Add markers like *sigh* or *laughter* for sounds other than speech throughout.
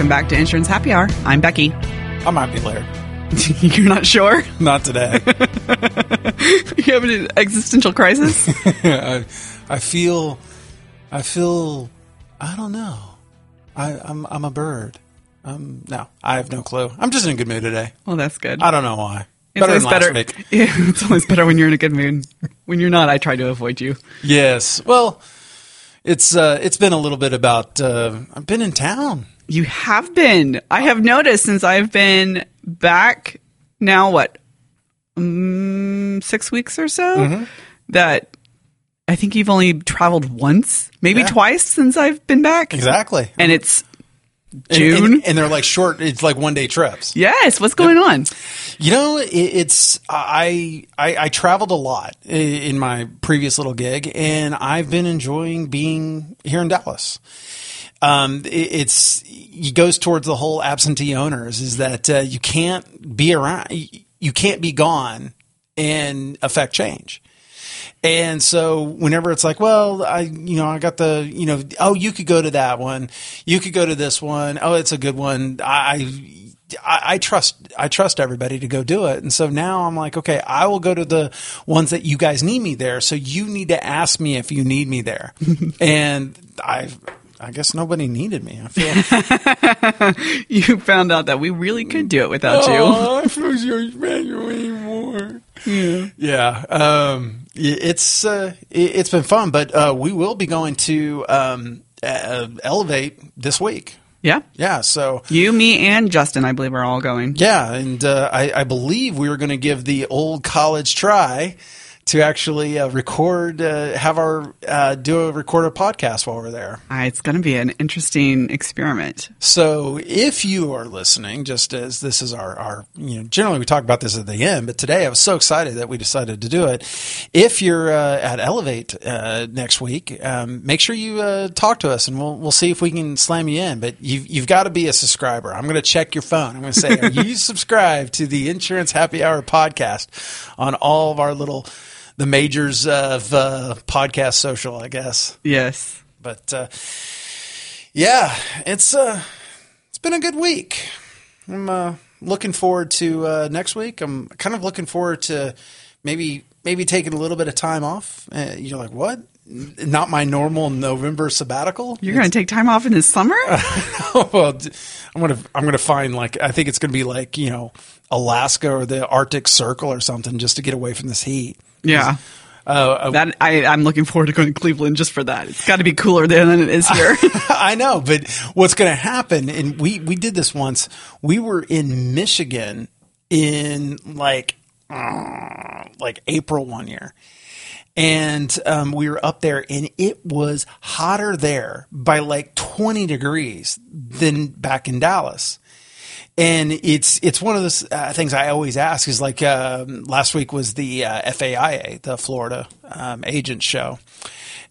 Welcome back to Insurance Happy Hour. I'm Becky. I might be Laird. You're not sure? Not today. *laughs* you have an existential crisis? *laughs* I, I feel, I feel, I don't know. I, I'm, I'm a bird. Um, no, I have no clue. I'm just in a good mood today. Well, that's good. I don't know why. It's better always better. *laughs* Yeah, it's always better when you're in a good mood. When you're not, I try to avoid you. Yes. Well, it's uh, it's been a little bit about. Uh, I've been in town. You have been. I have noticed since I've been back now, what, um, six weeks or so, Mm-hmm. that I think you've only traveled once, maybe Yeah. twice since I've been back. Exactly. And it's June. and, and they're like short. It's like one day trips. yes. What's going on? You know, it, it's I, I I traveled a lot in my previous little gig, and I've been enjoying being here in Dallas. Um, it, it's it goes towards the whole absentee owners is that uh, you can't be around, you can't be gone and affect change. And so whenever it's like, well, I, you know, I got the, you know, oh, you could go to that one. You could go to this one. Oh, it's a good one. I, I, I trust, I trust everybody to go do it. And so now I'm like, okay, I will go to the ones that you guys need me there. So you need to ask me if you need me there. *laughs* and I, I guess nobody needed me. I feel, *laughs* *laughs* You found out that we really could do it without you. oh, I feel so special anymore. Yeah, yeah. Um, it's uh, it's been fun, but uh, we will be going to um, uh, Elevate this week. Yeah. Yeah, so You, me, and Justin, I believe, are all going. yeah, and uh, I, I believe we were going to give the old college try to actually uh, record, uh, have our uh, do a record a podcast while we're there. Uh, it's going to be an interesting experiment. So if you are listening, just as this is our, our, you know, generally we talk about this at the end, but today I was so excited that we decided to do it. If you're uh, at Elevate uh, next week, um, make sure you uh, talk to us and we'll, we'll see if we can slam you in. But you've, you've got to be a subscriber. I'm going to check your phone. I'm going to say, are you *laughs* subscribed to the Insurance Happy Hour podcast on all of our little, the majors of uh, podcast social, I guess. Yes. But uh, yeah, it's uh, it's been a good week. I'm uh, looking forward to uh, next week. I'm kind of looking forward to maybe maybe taking a little bit of time off. Uh, you're like, what? Not my normal November sabbatical. You're going to take time off in the summer? *laughs* well, I'm gonna I'm gonna find like I think it's gonna be like you know Alaska or the Arctic Circle or something just to get away from this heat. Yeah. Uh, That I, I'm looking forward to going to Cleveland just for that. It's got to be cooler there than it is *laughs* here. *laughs* I know, but what's going to happen? And we we did this once. We were in Michigan in like uh, like April one year, and um, we were up there, and it was hotter there by like twenty degrees than back in Dallas. And it's it's one of those uh, things I always ask is like um, last week was the uh, FAIA, the Florida um, Agent Show,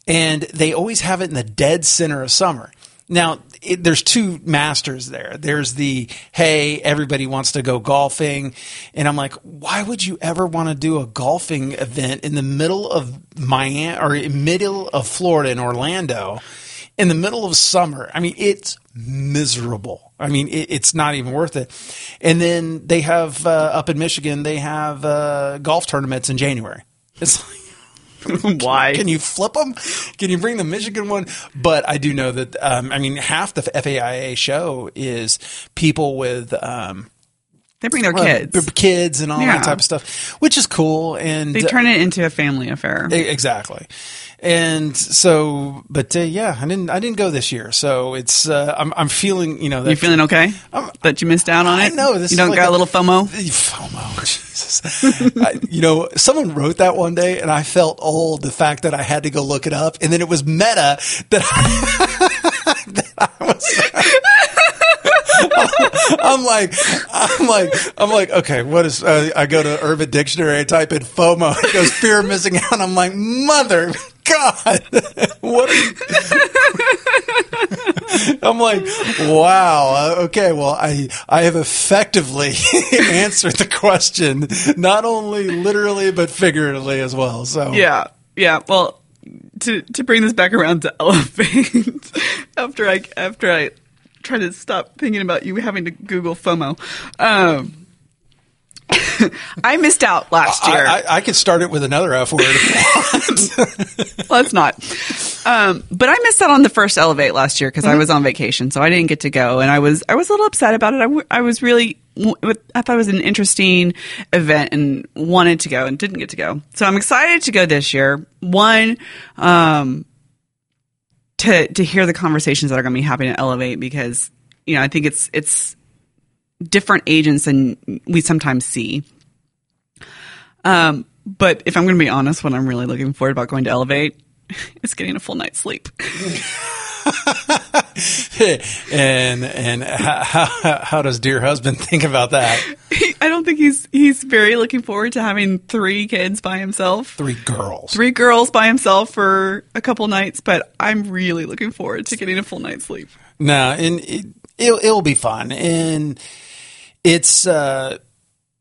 and they always have it in the dead center of summer. Now, it, there's two masters there. There's the hey, everybody wants to go golfing, and I'm like, why would you ever want to do a golfing event in the middle of Miami or middle of Florida in Orlando? In the middle of summer, I mean, it's miserable. I mean, it, it's not even worth it. And then they have uh, up in Michigan, they have uh, golf tournaments in January. It's like, *laughs* Why? can you flip them? Can you bring the Michigan one? But I do know that, um, I mean, half the FAIA show is people with um, they bring their uh, kids. kids and all Yeah. that type of stuff, which is cool. And They turn it into a family affair. Exactly. And so, but uh, yeah, I didn't. I didn't go this year, so it's. Uh, I'm. I'm feeling. You know. That You feeling okay? that you missed out on it? I know, this you don't like got a, a- little FOMO? FOMO, *laughs* Jesus. I, you know, someone wrote that one day, and I felt old. The fact that I had to go look it up, and then it was Meta that I, *laughs* that I was. *laughs* I'm like, I'm like, I'm like, okay, what is? Uh, I go to Urban Dictionary, I type in FOMO, it goes fear of missing out. I'm like, mother God, *laughs* what? *laughs* I'm like, wow. uh, Okay, well, I I have effectively *laughs* answered the question, not only literally but figuratively as well. So Yeah, yeah. Well, to to bring this back around to elevate, after I after I try to stop thinking about you having to Google FOMO. Um, I missed out last year. I, I, I could start it with another F word. *laughs* Let's not. Um, but I missed out on the first Elevate last year because I was on vacation, so I didn't get to go, and I was I was a little upset about it. I, w- I was really I thought it was an interesting event and wanted to go and didn't get to go. So I'm excited to go this year. One, um, to to hear the conversations that are going to be happening at Elevate because you know I think it's it's different agents than we sometimes see. Um, but if I'm going to be honest, what I'm really looking forward about going to Elevate *laughs* is getting a full night's sleep. *laughs* and and how, how, how does dear husband *laughs* think about that? I don't think he's he's very looking forward to having three kids by himself. Three girls. Three girls by himself for a couple nights, but I'm really looking forward to getting a full night's sleep. No, and it, it'll, it'll be fun. And it's, uh,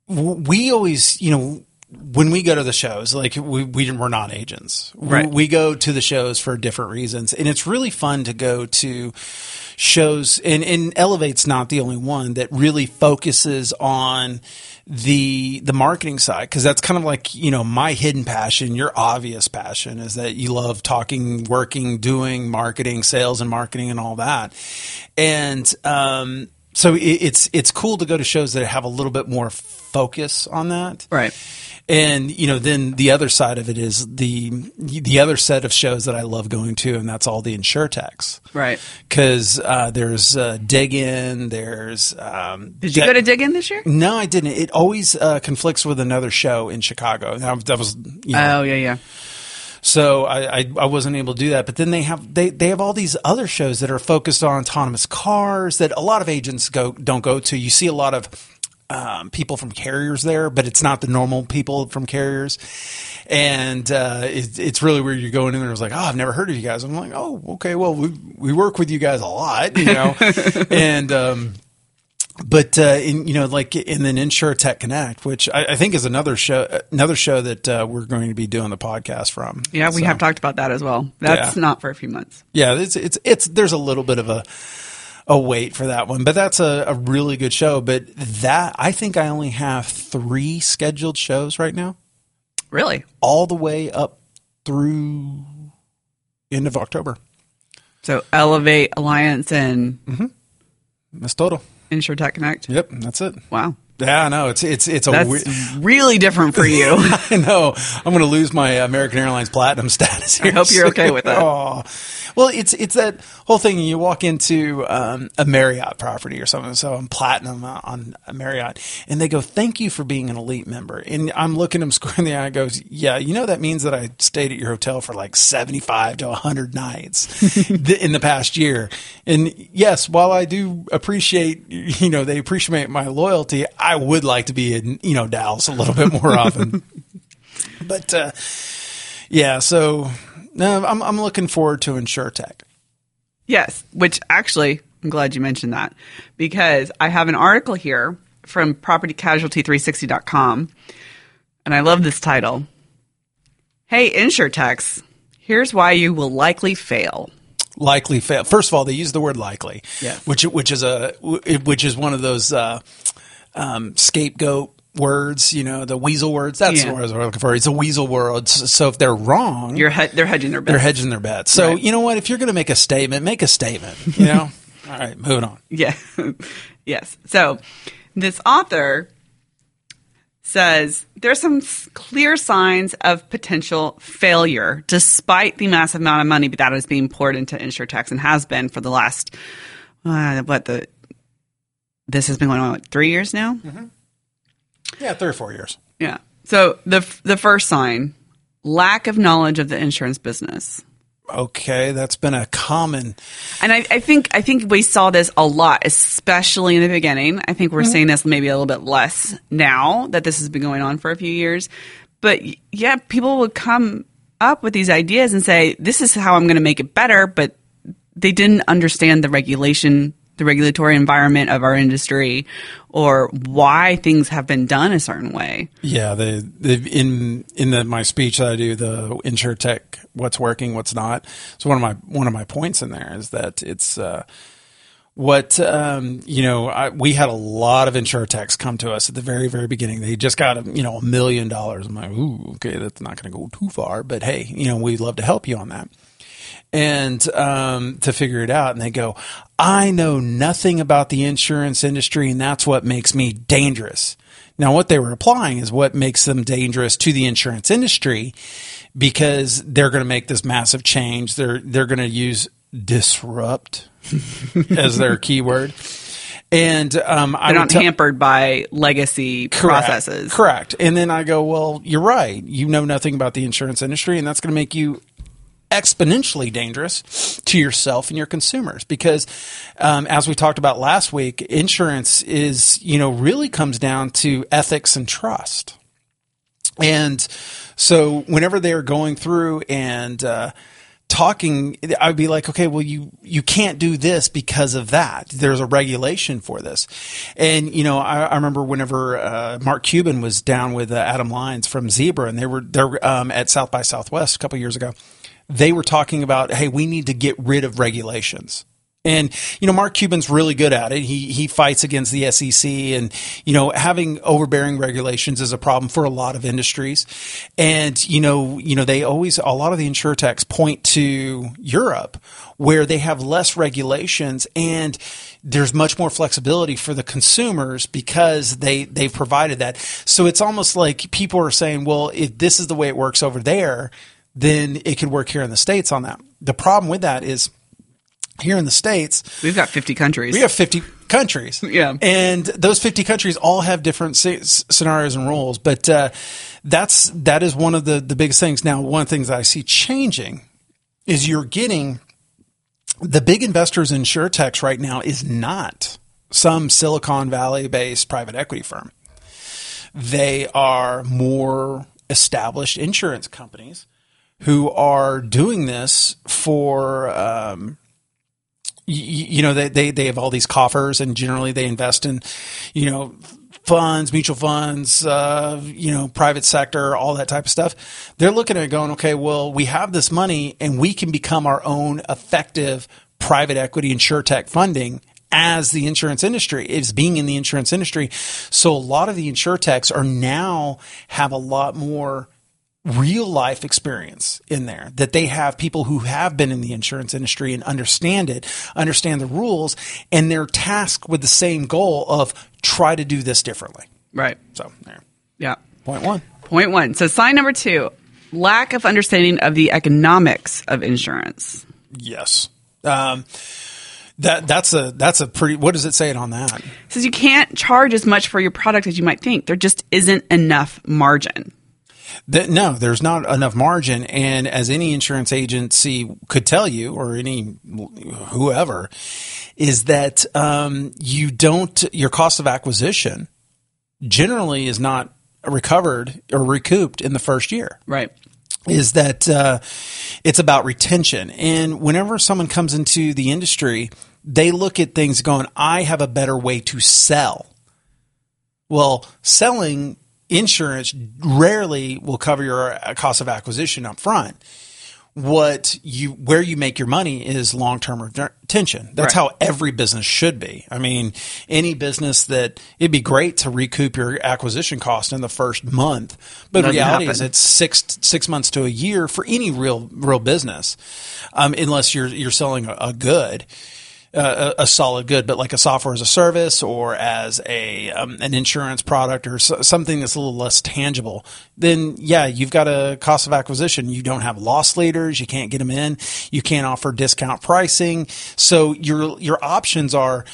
we always, you know, when we go to the shows, like we, we we're not agents, Right. We, we go to the shows for different reasons, and it's really fun to go to shows. And, and Elevate's not the only one that really focuses on the the marketing side because that's kind of like you know my hidden passion. Your obvious passion is that you love talking, working, doing marketing, sales, and marketing, and all that. And um, so it's it's cool to go to shows that have a little bit more focus on that, Right. and you know, then the other side of it is the the other set of shows that I love going to, and that's all the insurtechs, Right. Because uh, there's uh, Dig In, there's um, Did you that- go to dig in this year? No, I didn't. It always uh, conflicts with another show in Chicago. That, that was you know, Oh yeah, yeah. So I, I I wasn't able to do that. But then they have they they have all these other shows that are focused on autonomous cars that a lot of agents go don't go to. You see a lot of um, people from carriers there, but it's not the normal people from carriers. And uh, it, it's really weird. You're going in there. It's like, oh, I've never heard of you guys. I'm like, oh, okay. Well, we we work with you guys a lot, you know, *laughs* and. Um, but uh, in, you know, like in then InsureTech Connect, which I, I think is another show, another show that uh, we're going to be doing the podcast from. Yeah, we So, have talked about that as well. That's Yeah. not for a few months. Yeah, it's it's it's there's a little bit of a a wait for that one, but that's a, a really good show. But that I think I only have three scheduled shows right now, Really? all the way up through end of October. So Elevate Alliance and That's total. InsureTech Connect. Yep, that's it. Wow. Yeah, I know. it's it's it's a That's weird. really different for you. *laughs* I know. I'm going to lose my American Airlines Platinum status. Here I hope you're okay with that. *laughs* Oh, well, it's it's that whole thing. You walk into um, a Marriott property or something. So I'm Platinum on a Marriott, and they go, "Thank you for being an elite member." And I'm looking them *laughs* square in the eye. and Goes, "Yeah, you know that means that I stayed at your hotel for like 75 to 100 nights *laughs* in the past year." And yes, while I do appreciate, you know, they appreciate my loyalty, I would like to be in, you know, Dallas a little bit more often. *laughs* But uh, yeah, so no, I'm I'm looking forward to InsureTech. Yes, which actually, I'm glad you mentioned that because I have an article here from propertycasualty360.com and I love this title. Hey, InsureTechs, here's why you will likely fail. Likely fail. First of all, they use the word likely, Yes. which which is a which is one of those uh, um, scapegoat words. You know, the weasel words. That's Yeah. what I was looking for. It's a weasel world. So if they're wrong, You're he- they're hedging their they're bets. hedging their bets. So Right. you know what? If you're going to make a statement, make a statement. You know. *laughs* all right, moving on. Yeah. *laughs* yes. So this author says there's some clear signs of potential failure despite the massive amount of money that is being poured into InsureTechs and has been for the last uh, what the this has been going on what, three years now. Yeah, three or four years. Yeah. So the the first sign lack of knowledge of the insurance business. Okay, that's been a common. And I, I think I think we saw this a lot, especially in the beginning. I think we're mm-hmm. seeing this maybe a little bit less now that this has been going on for a few years. But yeah, people would come up with these ideas and say, "This is how I'm going to make it better," but they didn't understand the regulation, the regulatory environment of our industry, or why things have been done a certain way. Yeah, the, in in the my speech that I do, the InsureTech, what's working, what's not. So one of my one of my points in there is that it's uh, what um, you know, I, we had a lot of insurtechs come to us at the very, very beginning. They just got you know a million dollars. I'm like, ooh, okay, that's not going to go too far, but hey, you know, we'd love to help you on that and um, to figure it out. And they go, I know nothing about the insurance industry, and that's what makes me dangerous. Now, what they were applying is what makes them dangerous to the insurance industry because they're going to make this massive change. They're they're going to use disrupt *laughs* as their keyword. And um, they're not tell- hampered by legacy correct, processes. Correct. And then I go, well, you're right. You know nothing about the insurance industry, and that's going to make you exponentially dangerous to yourself and your consumers. Because um, as we talked about last week insurance is you know really comes down to ethics and trust. And so whenever they're going through and uh, talking i'd be like okay well you you can't do this because of that. There's a regulation for this. And you know i, I remember whenever uh, mark cuban was down with uh, adam lyons from zebra and they were they're um, at south by southwest a couple years ago they were talking about, hey, we need to get rid of regulations. And you know, Mark Cuban's really good at it. He he fights against the SEC, and you know, having overbearing regulations is a problem for a lot of industries. And you know, you know, they always a lot of the insurtechs point to Europe, where they have less regulations and there's much more flexibility for the consumers because they they've provided that. So it's almost like people are saying, well, if this is the way it works over there, then it could work here in the States on that. The problem with that is here in the States, we've got 50 countries. We have 50 countries. *laughs* yeah. And those 50 countries all have different scenarios and rules. But uh, that's, that is one of the, the biggest things. Now, one of the things that I see changing is you're getting the big investors in SureTex right now is not some Silicon Valley based private equity firm. They are more established insurance companies who are doing this for, um, you, you know, they, they, they have all these coffers and generally they invest in, you know, funds, mutual funds, uh, you know, private sector, all that type of stuff. They're looking at going, okay, well, we have this money and we can become our own effective private equity insure tech funding as the insurance industry is being in the insurance industry. So a lot of the insure techs are now have a lot more real life experience in there that they have people who have been in the insurance industry and understand it, understand the rules, and they're tasked with the same goal of try to do this differently. Right. So there. Yeah. Point one. Point one. So sign number two, lack of understanding of the economics of insurance. Yes. Um, that that's a that's a pretty. What does it say it on that? It says you can't charge as much for your product as you might think. There just isn't enough margin. That, no, there's not enough margin. And as any insurance agency could tell you, or any whoever, is that um, you don't, your cost of acquisition generally is not recovered or recouped in the first year. Right. Is that uh, it's about retention. And whenever someone comes into the industry, they look at things going, I have a better way to sell. Well, selling insurance rarely will cover your uh, cost of acquisition up front. What you where you make your money is long term retention. That's right. how every business should be. I mean, any business that it'd be great to recoup your acquisition cost in the first month, but reality happen. is it's six six months to a year for any real real business, um, unless you're you're selling a, a good uh, a, solid good, but like a software as a service or as a um, an insurance product or so, something that's a little less tangible, then yeah, you've got a cost of acquisition. You don't have loss leaders. You can't get them in. You can't offer discount pricing. So your your options are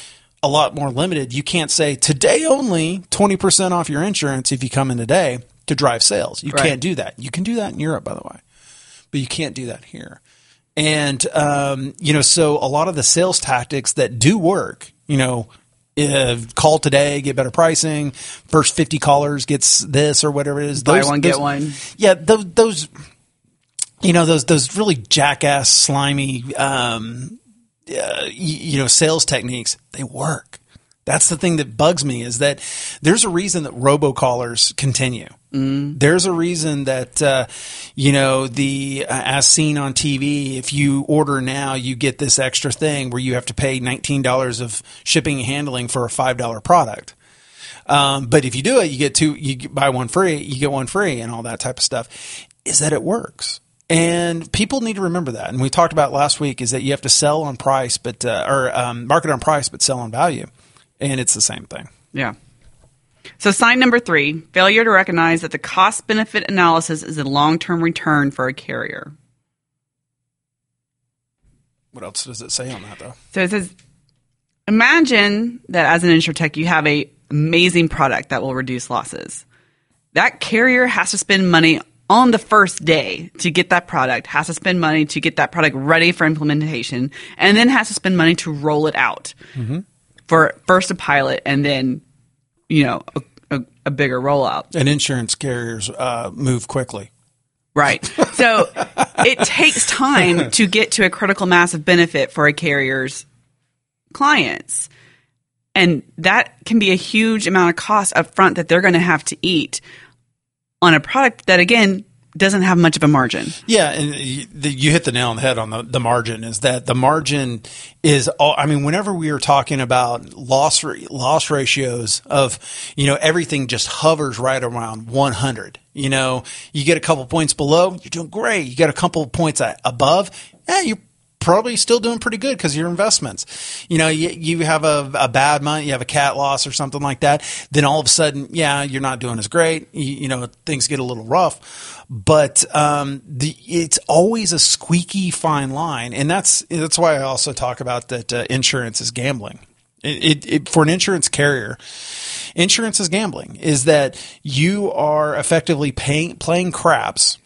a lot more limited. You can't say today only twenty percent off your insurance if you come in today to drive sales. You right. can't do that. You can do that in Europe, by the way, but you can't do that here. And, um, you know, so a lot of the sales tactics that do work, you know, uh, call today, get better pricing. First 50 callers gets this or whatever it is. Buy one, those, get one. Yeah. Those, those, you know, those, those really jackass, slimy, um, uh, you know, sales techniques, they work. That's the thing that bugs me is that there's a reason that robocallers continue. There's a reason that uh, you know the uh, as seen on TV. If you order now, you get this extra thing where you have to pay nineteen dollars of shipping and handling for a five dollar product. Um, but if you do it, you get two, you buy one free, you get one free, and all that type of stuff. Is that it works? And people need to remember that. And we talked about last week is that you have to sell on price, but uh, or um, market on price, but sell on value, and it's the same thing. Yeah. So, sign number three failure to recognize that the cost benefit analysis is a long term return for a carrier. What else does it say on that though? So, it says imagine that as an insurtech, you have a amazing product that will reduce losses. That carrier has to spend money on the first day to get that product, has to spend money to get that product ready for implementation, and then has to spend money to roll it out mm-hmm. for first a pilot and then, you know, a, a, a bigger rollout. And insurance carriers uh, move quickly. Right. So *laughs* it takes time to get to a critical mass of benefit for a carrier's clients. And that can be a huge amount of cost up front that they're going to have to eat on a product that, again, doesn't have much of a margin. Yeah, and you, hit the nail on the head on the, the margin. Is that the margin is? All, I mean, whenever we are talking about loss loss ratios of, you know, everything just hovers right around one hundred. You know, you get a couple points below, you're doing great. You get a couple points above, yeah, you're probably still doing pretty good because your investments. You know, you, you have a, a bad month, you have a cat loss or something like that. Then all of a sudden, yeah, you're not doing as great. You, you know, things get a little rough. But um, the, it's always a squeaky fine line, and that's that's why I also talk about that uh, insurance is gambling. It, it, it, for an insurance carrier, insurance is gambling. Is that you are effectively paying, playing craps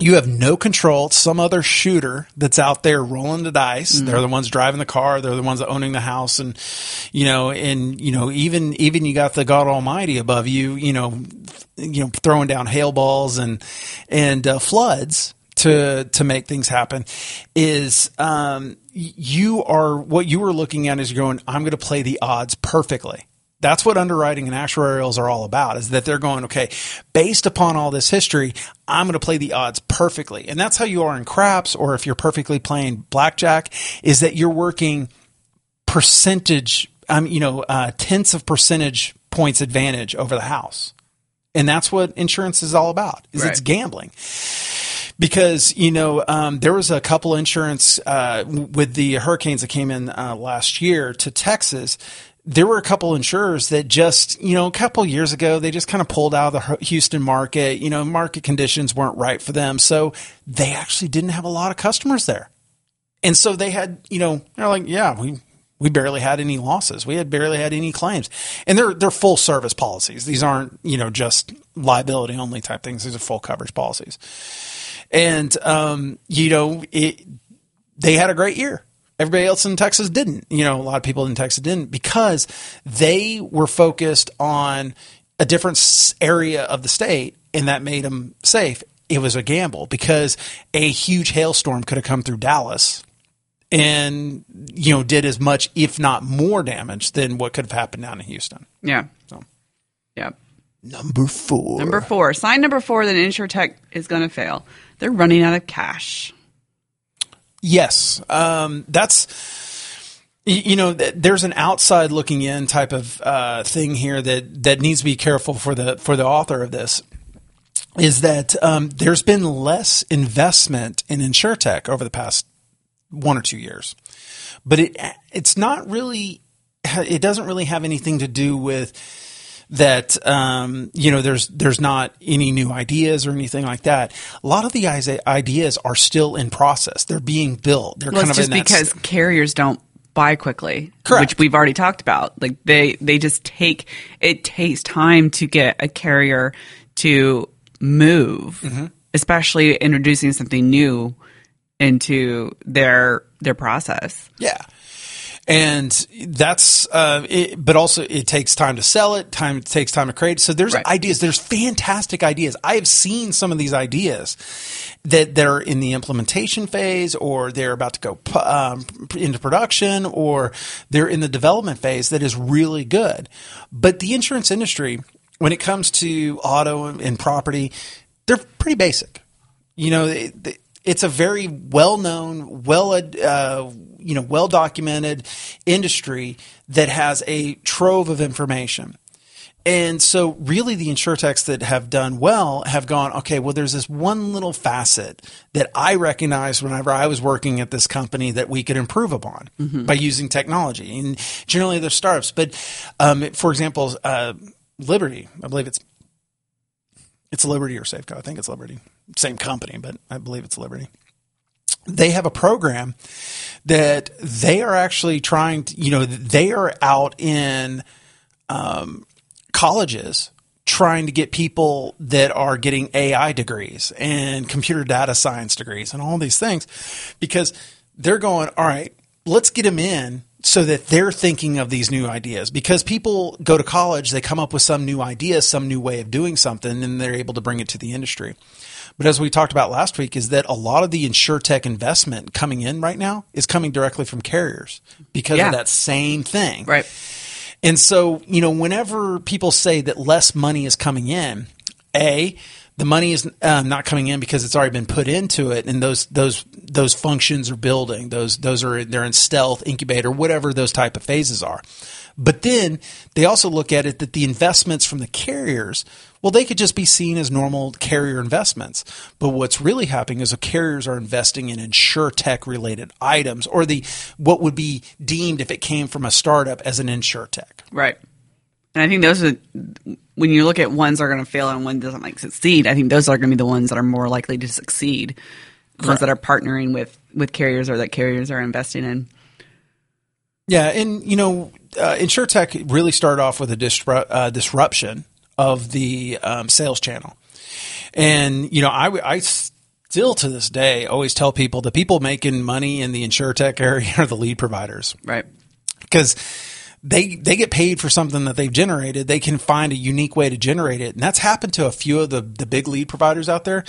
you have no control. It's some other shooter that's out there rolling the dice. They're the ones driving the car. They're the ones owning the house, and you know, and you know, even even you got the God Almighty above you. You know, you know, throwing down hail balls and and uh, floods to to make things happen. Is um, you are what you are looking at is you're going. I'm going to play the odds perfectly that's what underwriting and actuarials are all about is that they're going okay based upon all this history i'm going to play the odds perfectly. And that's how you are in craps or if you're perfectly playing blackjack is that you're working percentage um, you know uh, tenths of percentage points advantage over the house. And that's what insurance is all about is it's gambling. Because you know um, there was a couple insurance uh, with the hurricanes that came in uh, last year to Texas. There were a couple insurers that just you know a couple years ago they just kind of pulled out of the Houston market. You know, market conditions weren't right for them, so they actually didn't have a lot of customers there. And so they had, you know, they're like, yeah, we we barely had any losses. We had barely had any claims. And they're they're full service policies. These aren't, you know, just liability only type things. These are full coverage policies. And um, you know, it they had a great year. Everybody else in Texas didn't. You know, a lot of people in Texas didn't because they were focused on a different area of the state and that made them safe. It was a gamble because a huge hailstorm could have come through Dallas and you know did as much if not more damage than what could have happened down in Houston. Yeah. So. Yeah. Number 4. Number four, sign number four that InsurTech is going to fail. They're running out of cash. Yes, um, that's you know there's an outside looking in type of uh, thing here that that needs to be careful for the for the author of this is that um, there's been less investment in insurtech over the past one or two years, but it it's not really it doesn't really have anything to do with that um, you know there's there's not any new ideas or anything like that. A lot of the ideas are still in process. They're being built. They're Well, kind it's of just because st- carriers don't buy quickly, Correct. which we've already talked about. Like they they just take it takes time to get a carrier to move, Mm-hmm. especially introducing something new into their their process. Yeah. And that's, uh, it, but also it takes time to sell it. Time it takes time to create. So there's Right. ideas. There's fantastic ideas. I have seen some of these ideas that that are in the implementation phase, or they're about to go um, into production, or they're in the development phase. That is really good. But the insurance industry when it comes to auto and property, they're pretty basic. You know, it, it's a very well known, well uh, you know, well documented industry that has a trove of information. And so, really, the insurtechs that have done well have gone, okay, well, there's this one little facet that I recognized whenever I was working at this company that we could improve upon mm-hmm. by using technology. And generally, they're startups. But um, for example, uh, Liberty, I believe it's it's Liberty or Safeco. I think it's Liberty. Same company, but I believe it's Liberty. They have a program that they are actually trying to, you know, they are out in um, colleges trying to get people that are getting AI degrees and computer data science degrees and all these things because they're going, all right, let's get them in so that they're thinking of these new ideas because people go to college, they come up with some new idea, some new way of doing something, and they're able to bring it to the industry. But as we talked about last week, is that a lot of the insure tech investment coming in right now is coming directly from carriers because yeah. of that same thing. Right. And so, you know, whenever people say that less money is coming in, A, the money is um, not coming in because it's already been put into it, and those those those functions are building. Those those are they're in stealth, incubator, whatever those type of phases are. But then they also look at it that the investments from the carriers, well, they could just be seen as normal carrier investments. But what's really happening is the carriers are investing in insure tech related items, or the what would be deemed if it came from a startup as an insure tech. Right. And I think those are when you look at ones that are going to fail and one doesn't like succeed. I think those are going to be the ones that are more likely to succeed. The ones that are partnering with with carriers or that carriers are investing in. Yeah, and you know, uh, InsureTech really started off with a disru- uh, disruption of the um, sales channel, and you know, I, I still to this day always tell people the people making money in the InsureTech area *laughs* are the lead providers, right? Because they they get paid for something that they've generated. They can find a unique way to generate it, and that's happened to a few of the the big lead providers out there.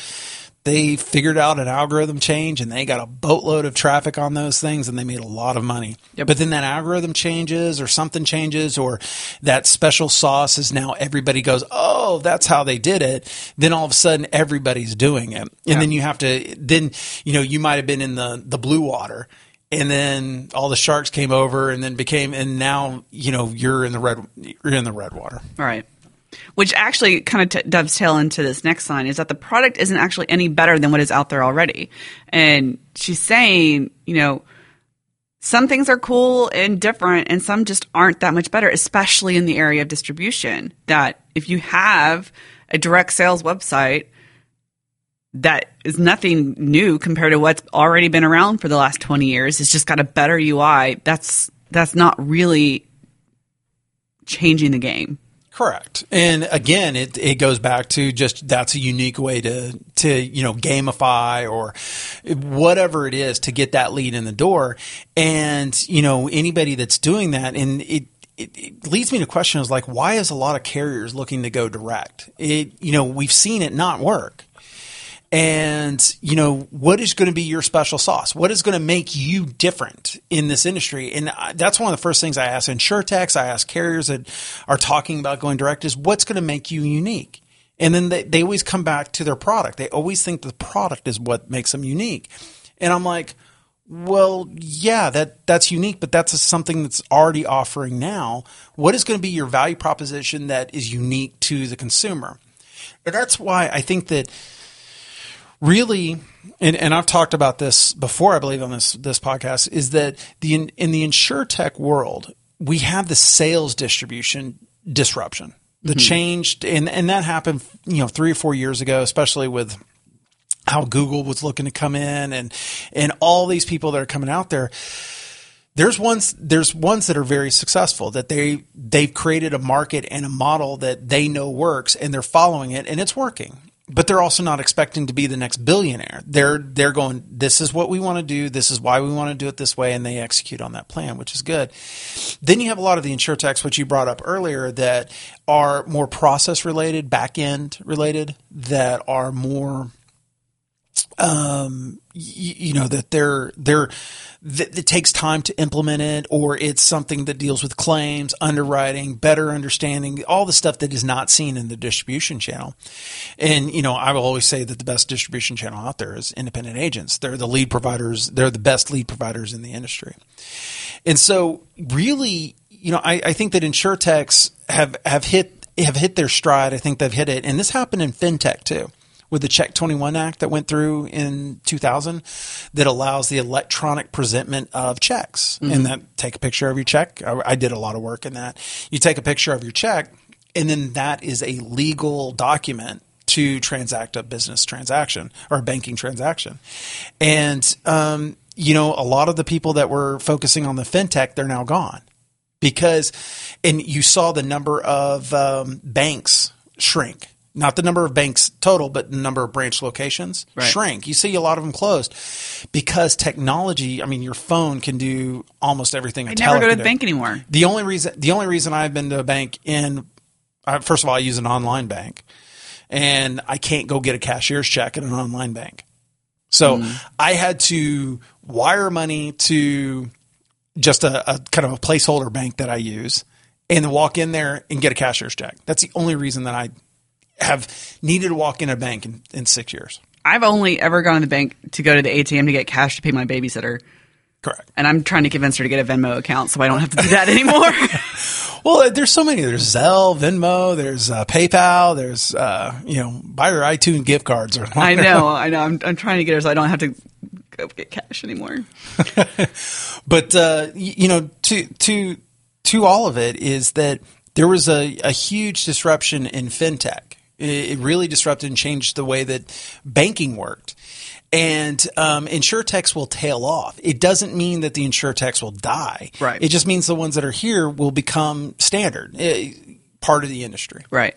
They figured out an algorithm change and they got a boatload of traffic on those things and they made a lot of money. Yep. But then that algorithm changes or something changes or that special sauce is now everybody goes, Oh, that's how they did it. Then all of a sudden everybody's doing it. And yeah. then you have to, then, you know, you might have been in the, the blue water and then all the sharks came over and then became and now you know you're in the red you're in the red water. All right. Which actually kind of t- dovetail into this next line is that the product isn't actually any better than what is out there already. And she's saying you know some things are cool and different and some just aren't that much better especially in the area of distribution that if you have a direct sales website that is nothing new compared to what's already been around for the last 20 years. It's just got a better UI. That's that's not really changing the game. Correct. And again, it, it goes back to just that's a unique way to to you know gamify or whatever it is to get that lead in the door. And you know anybody that's doing that, and it it, leads me to questions like why is a lot of carriers looking to go direct? It you know we've seen it not work and you know what is going to be your special sauce? What is going to make you different in this industry? And that's one of the first things i ask insurtechs i ask carriers that are talking about going direct is what's going to make you unique? And then they, they always come back to their product. They always think the product is what makes them unique. And i'm like well yeah that that's unique but that's something that's already offering now. What is going to be your value proposition that is unique to the consumer? And that's why i think that really, and, and I've talked about this before, I believe, on this this podcast, is that the in, in the insure tech world, we have the sales distribution disruption. The mm-hmm. changed, and and that happened, you know, three or four years ago, especially with how Google was looking to come in, and and all these people that are coming out there there's ones there's ones that are very successful that they they've created a market and a model that they know works and they're following it and it's working but they're also not expecting to be the next billionaire. They're they're going. This is what we want to do. This is why we want to do it this way, and they execute on that plan, which is good. Then you have a lot of the insurtechs, which you brought up earlier, that are more process related, back end related, that are more um, you, you know that they're they're that it takes time to implement it, or it's something that deals with claims, underwriting, better understanding, all the stuff that is not seen in the distribution channel. And you know, I will always say that the best distribution channel out there is independent agents. They're the lead providers. They're the best lead providers in the industry. And so, really, you know, I, I think that insurtechs have have hit have hit their stride. I think they've hit it, and this happened in fintech too with the Check 21 Act that went through in 2000 that allows the electronic presentment of checks. Mm-hmm. And that take a picture of your check. I, I did a lot of work in that. You take a picture of your check, and then that is a legal document to transact a business transaction or a banking transaction. And, um, you know, a lot of the people that were focusing on the fintech, they're now gone because, and you saw the number of um, banks shrink not the number of banks total, but the number of branch locations right. shrink. You see a lot of them closed because technology. I mean, your phone can do almost everything. I never go to the bank anymore. The only reason the only reason I've been to a bank in uh, first of all, I use an online bank, and I can't go get a cashier's check at an online bank. So mm. I had to wire money to just a, a kind of a placeholder bank that I use, and walk in there and get a cashier's check. That's the only reason that I have needed to walk in a bank in, in six years. I've only ever gone to the bank to go to the ATM to get cash to pay my babysitter. Correct. And I'm trying to convince her to get a Venmo account so I don't have to do that *laughs* anymore. *laughs* well, there's so many. There's Zelle, Venmo, there's uh, PayPal, there's, uh, you know, buy your iTunes gift cards. Or I know, I know. I'm, I'm trying to get her so I don't have to go get cash anymore. *laughs* but, uh, you know, to, to, to all of it is that there was a, a huge disruption in fintech it really disrupted and changed the way that banking worked. And um, insurtechs will tail off. It doesn't mean that the insurtechs will die. Right. It just means the ones that are here will become standard. It, eh, part of the industry. Right.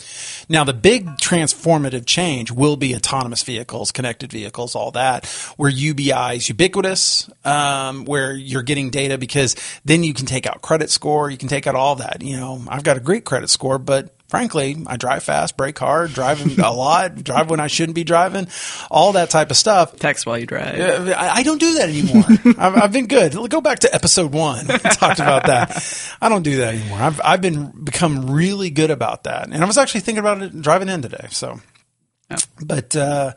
Now, the big transformative change will be autonomous vehicles, connected vehicles, all that, where UBI is ubiquitous, um, where you're getting data because then you can take out credit score, you can take out all that. You know, I've got a great credit score, but frankly, I drive fast, brake hard, driving a *laughs* lot, drive when I shouldn't be driving, all that type of stuff. Text while you drive. I, I don't do that anymore. *laughs* I've, I've, been good. Go back to episode one. *laughs* Talked about that. I don't do that anymore. I've, I've been become really good about that. And I was actually thinking about it driving in today. So, oh. but, uh,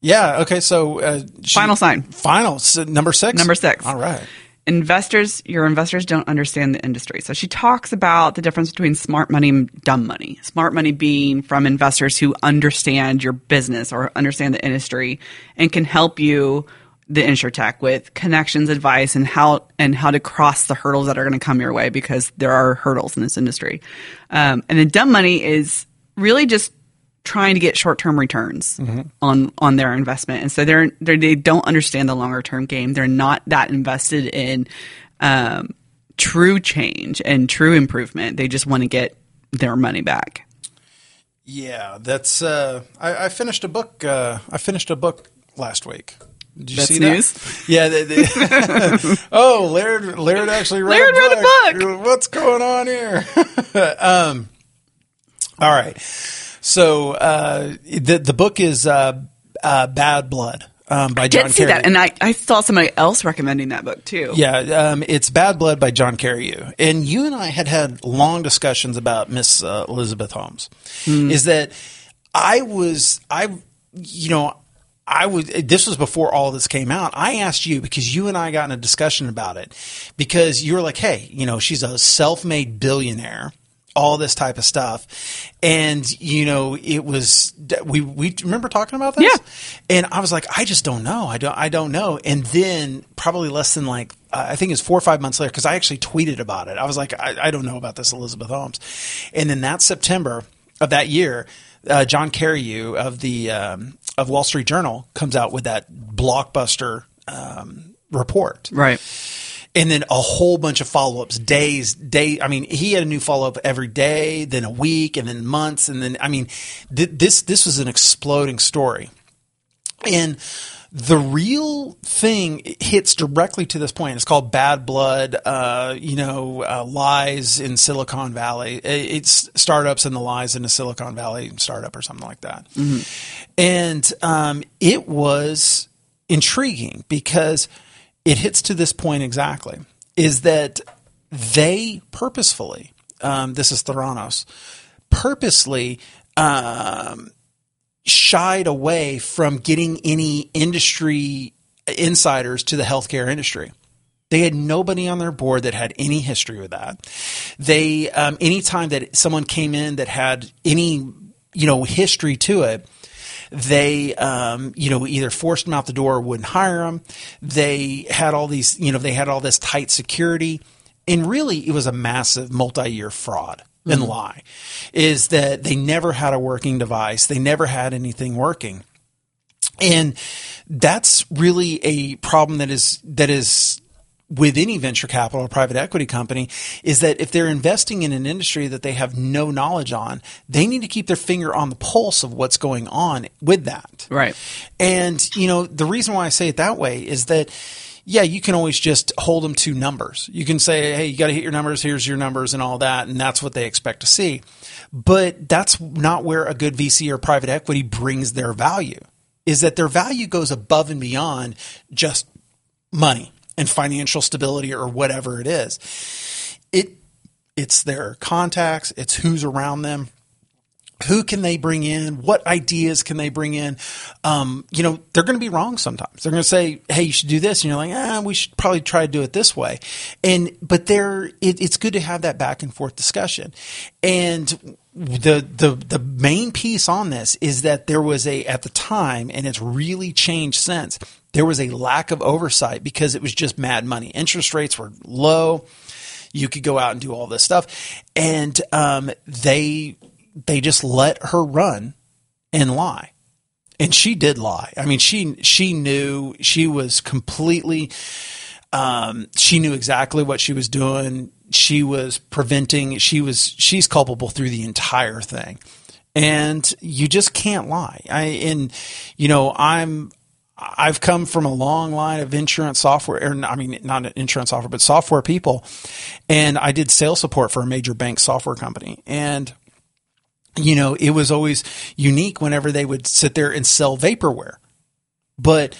yeah. Okay. So, uh, she, final sign. Final. So number six. Number six. All right investors, your investors don't understand the industry. So she talks about the difference between smart money and dumb money. Smart money being from investors who understand your business or understand the industry and can help you the insurtech with connections, advice, and how and how to cross the hurdles that are going to come your way because there are hurdles in this industry. Um, and then dumb money is really just trying to get short term returns mm-hmm. on on their investment, and so they're, they're they do not understand the longer term game. They're not that invested in um, true change and true improvement. They just want to get their money back. Yeah, that's. Uh, I, I, finished a book. Uh, I finished a book last week. Did you That's see news? that? Yeah. They, they, *laughs* oh, Laird, Laird actually read, Laird a read the book. What's going on here? *laughs* um, all right. So uh, the the book is uh, uh, Bad Blood. Um, by John I did see that, and I, I saw somebody else recommending that book too. Yeah, um, it's Bad Blood by John Carreyrou, and you and I had had long discussions about Miss uh, Elizabeth Holmes. Mm. Is that I was I, you know, I was this was before all this came out. I asked you because you and I got in a discussion about it because you were like, hey, you know, she's a self-made billionaire all this type of stuff. And, you know, it was, we, we remember talking about this? Yeah. And I was like, I just don't know. I don't, I don't know. And then probably less than like, uh, I think it was four or five months later, because I actually tweeted about it. I was like, I, I, don't know about this Elizabeth Holmes. And then that September of that year, uh, John Carreyrou of the, um, of Wall Street Journal comes out with that blockbuster, um, report. Right and then a whole bunch of follow ups, days, day. I mean, he had a new follow up every day, then a week, and then months, and then I mean, th- this this was an exploding story. And The real thing hits directly to this point. It's called bad blood, uh, you know, uh, lies in Silicon Valley. It's startups and the lies in a Silicon Valley startup or something like that. And um, it was intriguing because it hits to this point exactly is that they purposefully, um, this is Theranos, purposely um, shied away from getting any industry insiders to the healthcare industry. They had nobody on their board that had any history with that. They, um, anytime that someone came in that had any, you know, history to it, they, um, you know, either forced them out the door or wouldn't hire them. They had all these, you know, they had all this tight security. And really, it was a massive multi year fraud and lie is that they never had a working device. They never had anything working. And that's really a problem that is, that is with any venture capital or private equity company is that if they're investing in an industry that they have no knowledge on, they need to keep their finger on the pulse of what's going on with that. Right. And, you know, the reason why I say it that way is that, yeah, you can always just hold them to numbers. You can say, hey, you got to hit your numbers, here's your numbers, and all that. And that's what they expect to see. But that's not where a good VC or private equity brings their value, is that their value goes above and beyond just money and financial stability or whatever it is. It it's their contacts, it's who's around them. Who can they bring in? What ideas can they bring in? Um, you know, they're going to be wrong sometimes. They're going to say, "Hey, you should do this," and you're like, "Ah, we should probably try to do it this way." And but there, it, it's good to have that back and forth discussion. And the the the main piece on this is that there was a at the time, and it's really changed since. There was a lack of oversight because it was just mad money. Interest rates were low. You could go out and do all this stuff, and um, they they just let her run and lie. And she did lie. I mean, she she knew she was completely. Um, she knew exactly what she was doing. She was preventing. She was she's culpable through the entire thing, and you just can't lie. I and you know I'm I've come from a long line of insurance software, or I mean, not insurance software, but software people. And I did sales support for a major bank software company. And, you know, it was always unique whenever they would sit there and sell vaporware. But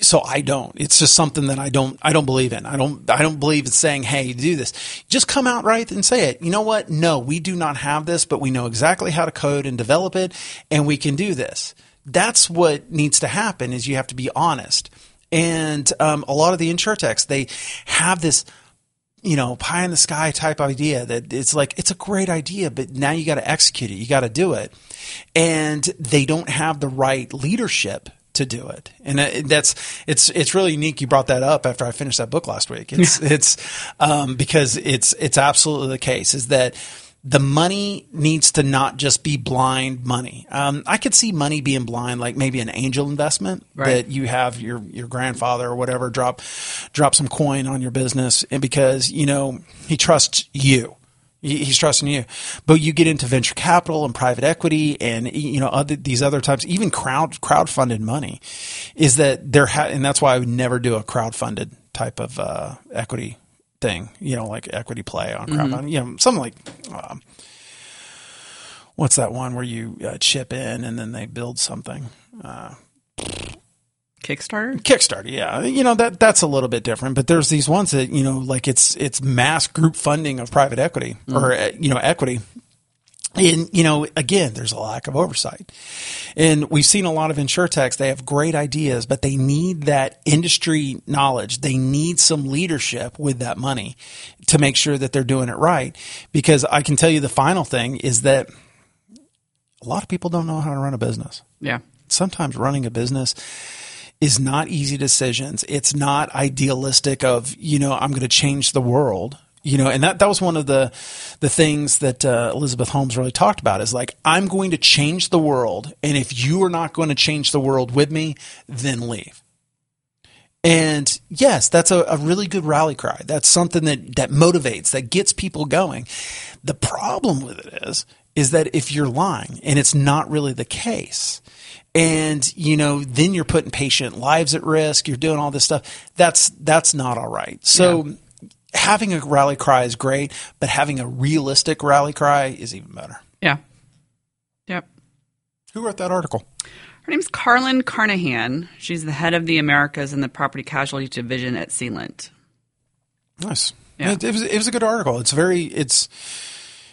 so I don't. It's just something that I don't. I don't believe in. I don't. I don't believe in saying, "Hey, do this." Just come out right and say it. You know what? No, we do not have this, but we know exactly how to code and develop it, and we can do this that's what needs to happen is you have to be honest. And um, a lot of the insurtechs they have this you know pie in the sky type idea that it's like it's a great idea but now you got to execute it. You got to do it. And they don't have the right leadership to do it. And that's it's it's really unique you brought that up after i finished that book last week. It's it's um, because it's it's absolutely the case is that the money needs to not just be blind money. Um, I could see money being blind, like maybe an angel investment right. that you have your your grandfather or whatever drop drop some coin on your business, and because you know he trusts you, he's trusting you. But you get into venture capital and private equity, and you know other these other types, even crowd crowd funded money, is that there ha- and that's why I would never do a crowd funded type of uh, equity thing, you know, like equity play on crowdfunding, mm-hmm. you know, something like, um, what's that one where you uh, chip in and then they build something? Uh, Kickstarter. Kickstarter, yeah. You know that that's a little bit different, but there's these ones that you know, like it's it's mass group funding of private equity mm-hmm. or uh, you know equity and, you know, again, there's a lack of oversight. And we've seen a lot of insurtechs, they have great ideas, but they need that industry knowledge. They need some leadership with that money to make sure that they're doing it right. Because I can tell you the final thing is that a lot of people don't know how to run a business. Yeah. Sometimes running a business is not easy decisions. It's not idealistic of, you know, I'm going to change the world you know, and that, that was one of the, the things that uh, Elizabeth Holmes really talked about is like, I'm going to change the world. And if you are not going to change the world with me, then leave. And yes, that's a, a really good rally cry. That's something that, that motivates, that gets people going. The problem with it is, is that if you're lying and it's not really the case, and you know then you're putting patient lives at risk you're doing all this stuff that's that's not all right so yeah. Having a rally cry is great but having a realistic rally cry is even better. Yeah. Yep. Who wrote that article? Her name's Karlyn Carnahan. She's the head of the americas and the property casualty division at Celent nice. Yeah. It, it, was, it was a good article. It's very it's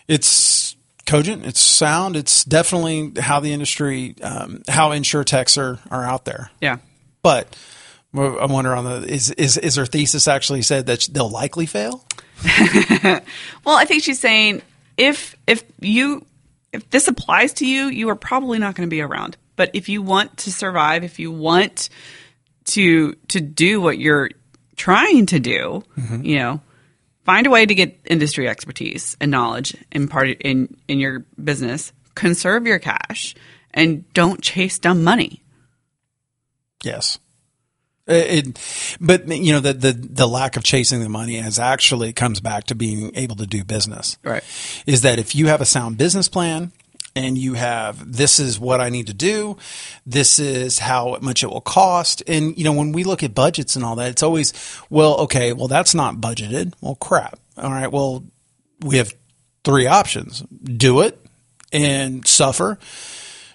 it's cogent, it's sound, it's definitely how the industry, um, how insure techs are, are out there. Yeah. But I wonder on the is is is her thesis actually said that they'll likely fail? *laughs* well, I think she's saying if if you if this applies to you, you are probably not going to be around. But if you want to survive, if you want to to do what you're trying to do, mm-hmm. you know, find a way to get industry expertise and knowledge in part in in your business. Conserve your cash and don't chase dumb money. Yes. Uh, it, but you know the, the the lack of chasing the money as actually comes back to being able to do business. Right. Is that if you have a sound business plan, and you have this is what I need to do, this is how much it will cost. And you know, when we look at budgets and all that, it's always, well, okay, well that's not budgeted. Well, crap. All right, well, we have three options. Do it and suffer.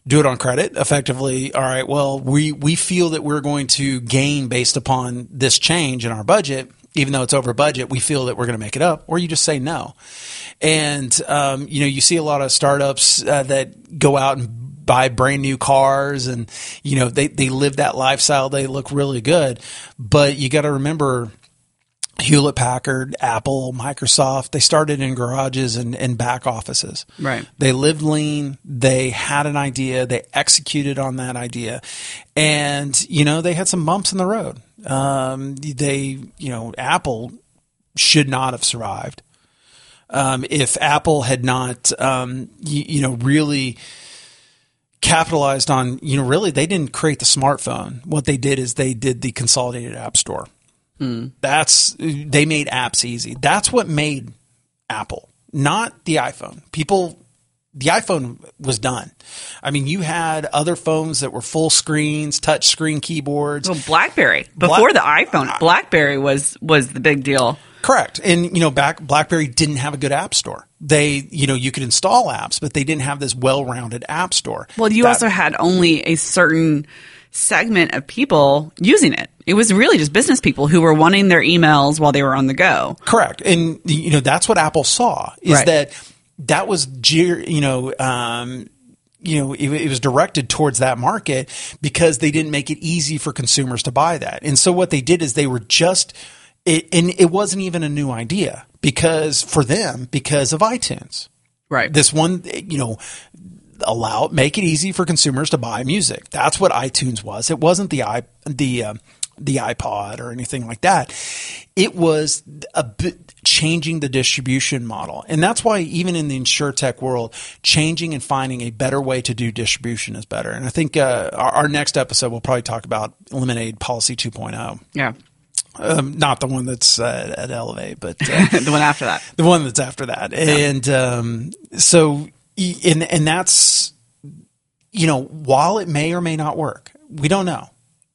Do it on credit effectively. All right. Well, we, we feel that we're going to gain based upon this change in our budget even though it's over budget, we feel that we're going to make it up, or you just say no. And um, you know, you see a lot of startups uh, that go out and buy brand new cars, and you know, they they live that lifestyle. They look really good, but you got to remember. Hewlett Packard, Apple, Microsoft, they started in garages and, and back offices. Right. They lived lean. They had an idea. They executed on that idea. And, you know, they had some bumps in the road. Um, they, you know, Apple should not have survived um, if Apple had not, um, you, you, know, really capitalized on, you know, really they didn't create the smartphone. What they did is they did the consolidated app store. Mm. That's they made apps easy. That's what made Apple, not the iPhone. People the iPhone was done. I mean, you had other phones that were full screens, touch screen keyboards. Well, BlackBerry before Black- the iPhone, BlackBerry was was the big deal. Correct. And you know, back BlackBerry didn't have a good app store. They, you know, you could install apps, but they didn't have this well-rounded app store. Well, you that, also had only a certain segment of people using it. It was really just business people who were wanting their emails while they were on the go. Correct. And you know, that's what Apple saw is right. that that was you know, um, you know, it, it, was directed towards that market because they didn't make it easy for consumers to buy that. And so what they did is they were just it, and it wasn't even a new idea because for them, because of iTunes. Right. This one, you know, allow make it easy for consumers to buy music. That's what iTunes was. It wasn't the i the uh, the iPod or anything like that. It was a bit changing the distribution model. And that's why even in the insure tech world, changing and finding a better way to do distribution is better. And I think uh, our, our, next episode, we'll probably talk about Lemonade Policy 2.0. Yeah. Um, not the one that's uh, at Elevate, but uh, *laughs* the one after that. The one that's after that, yeah. and um, so and and that's you know while it may or may not work, we don't know.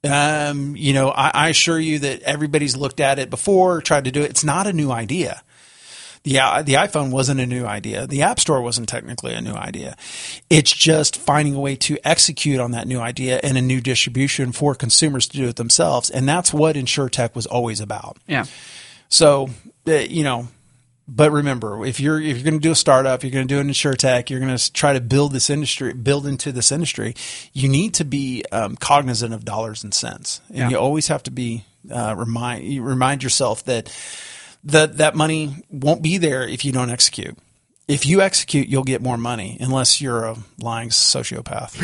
Um, you know, I, I assure you that everybody's looked at it before, tried to do it. It's not a new idea the uh, the iPhone wasn't a new idea. The App Store wasn't technically a new idea. It's just finding a way to execute on that new idea and a new distribution for consumers to do it themselves, and that's what insure tech was always about. Yeah. So, uh, you know, but remember, if you're if you're going to do a startup, you're going to do an InsureTech, you're going to try to build this industry, build into this industry. You need to be um, cognizant of dollars and cents, and yeah. you always have to be uh, remind you remind yourself that that that money won't be there if you don't execute. If you execute, you'll get more money, unless you're a lying sociopath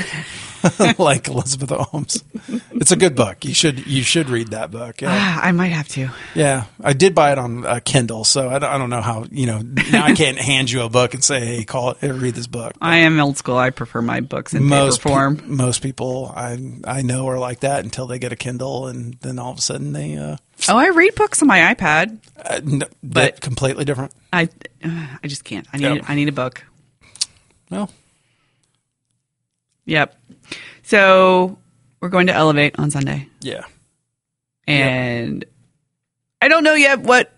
*laughs* *laughs* like Elizabeth Holmes. It's a good book. You should you should read that book. Yeah. I might have to. Yeah, I did buy it on uh, Kindle, so I don't, I don't know how you know. Now I can't hand you a book and say, "Hey, call it, read this book." But I am old school. I prefer my books in most paper form. Pe- most people I I know are like that until they get a Kindle, and then all of a sudden they. Uh, Oh, I read books on my iPad. Uh, no, but completely different. I, *sighs* I just can't. I need, yep. I need a book. Well, Yep. So we're going to Elevate on Sunday. yeah. and I don't know yet what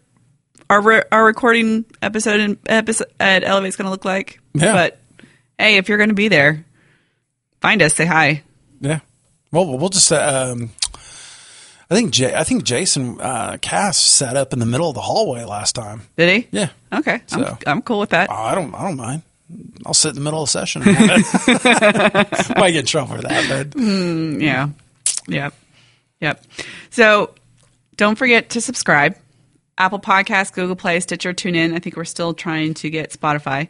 our re- our recording episode in, episode at Elevate is going to look like. Yeah. But hey, if you're going to be there, find us, say hi. Yeah. Well, we'll just. Uh, um, I think Jay, I think Jason uh, Cass sat up in the middle of the hallway last time. Did he? Yeah. Okay, So- I'm I'm cool with that. I don't. I don't mind. I'll sit in the middle of the session. *laughs* Might get in trouble for that, but Yeah. Yep. Yep. So don't forget to subscribe. Apple Podcasts, Google Play, Stitcher, TuneIn. I think we're still trying to get Spotify.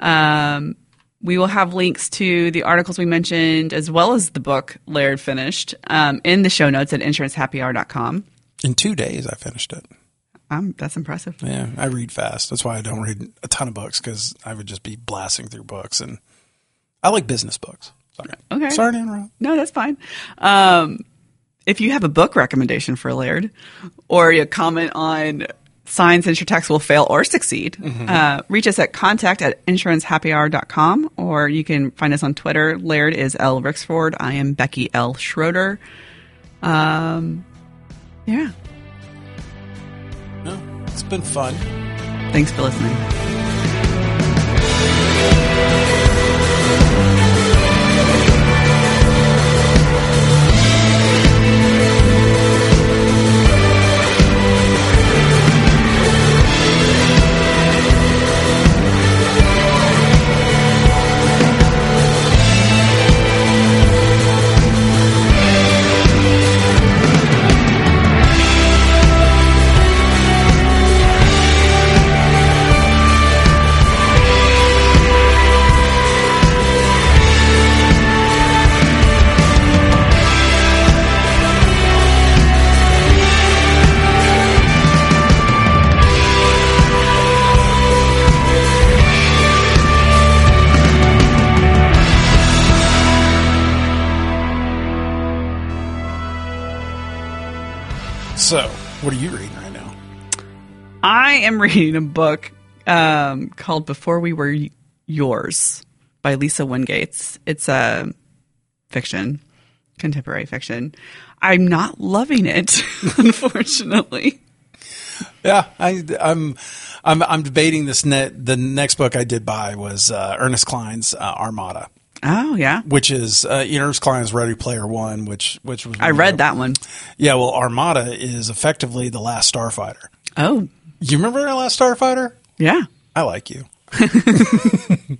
Um, we will have links to the articles we mentioned as well as the book Laird finished um, in the show notes at insurancehappyhour.com. in two days I finished it. Um, that's impressive. Yeah, I read fast. That's why I don't read a ton of books because I would just be blasting through books, and I like business books. Sorry. Okay. Sorry to interrupt. No, that's fine. Um, if you have a book recommendation for Laird or a comment on signs InsurTechs will fail or succeed, uh, reach us at contact at insurancehappyhour.com or you can find us on Twitter. Laird is L. Rixford. I am Becky L. Schroeder. Um, yeah. No, it's been fun. Thanks for listening. Am reading a book um, called Before We Were Yours by Lisa Wingates. It's a fiction, contemporary fiction. I'm not loving it, *laughs* unfortunately. Yeah, I, I'm, I'm, I'm debating this. Net, the next book I did buy was uh, Ernest Cline's uh, Armada, Oh, yeah. which is uh, Ernest Cline's Ready Player One, which which was I read that one. Yeah, well, Armada is effectively the last Starfighter. Oh, You remember our last Starfighter? yeah. I like you. *laughs*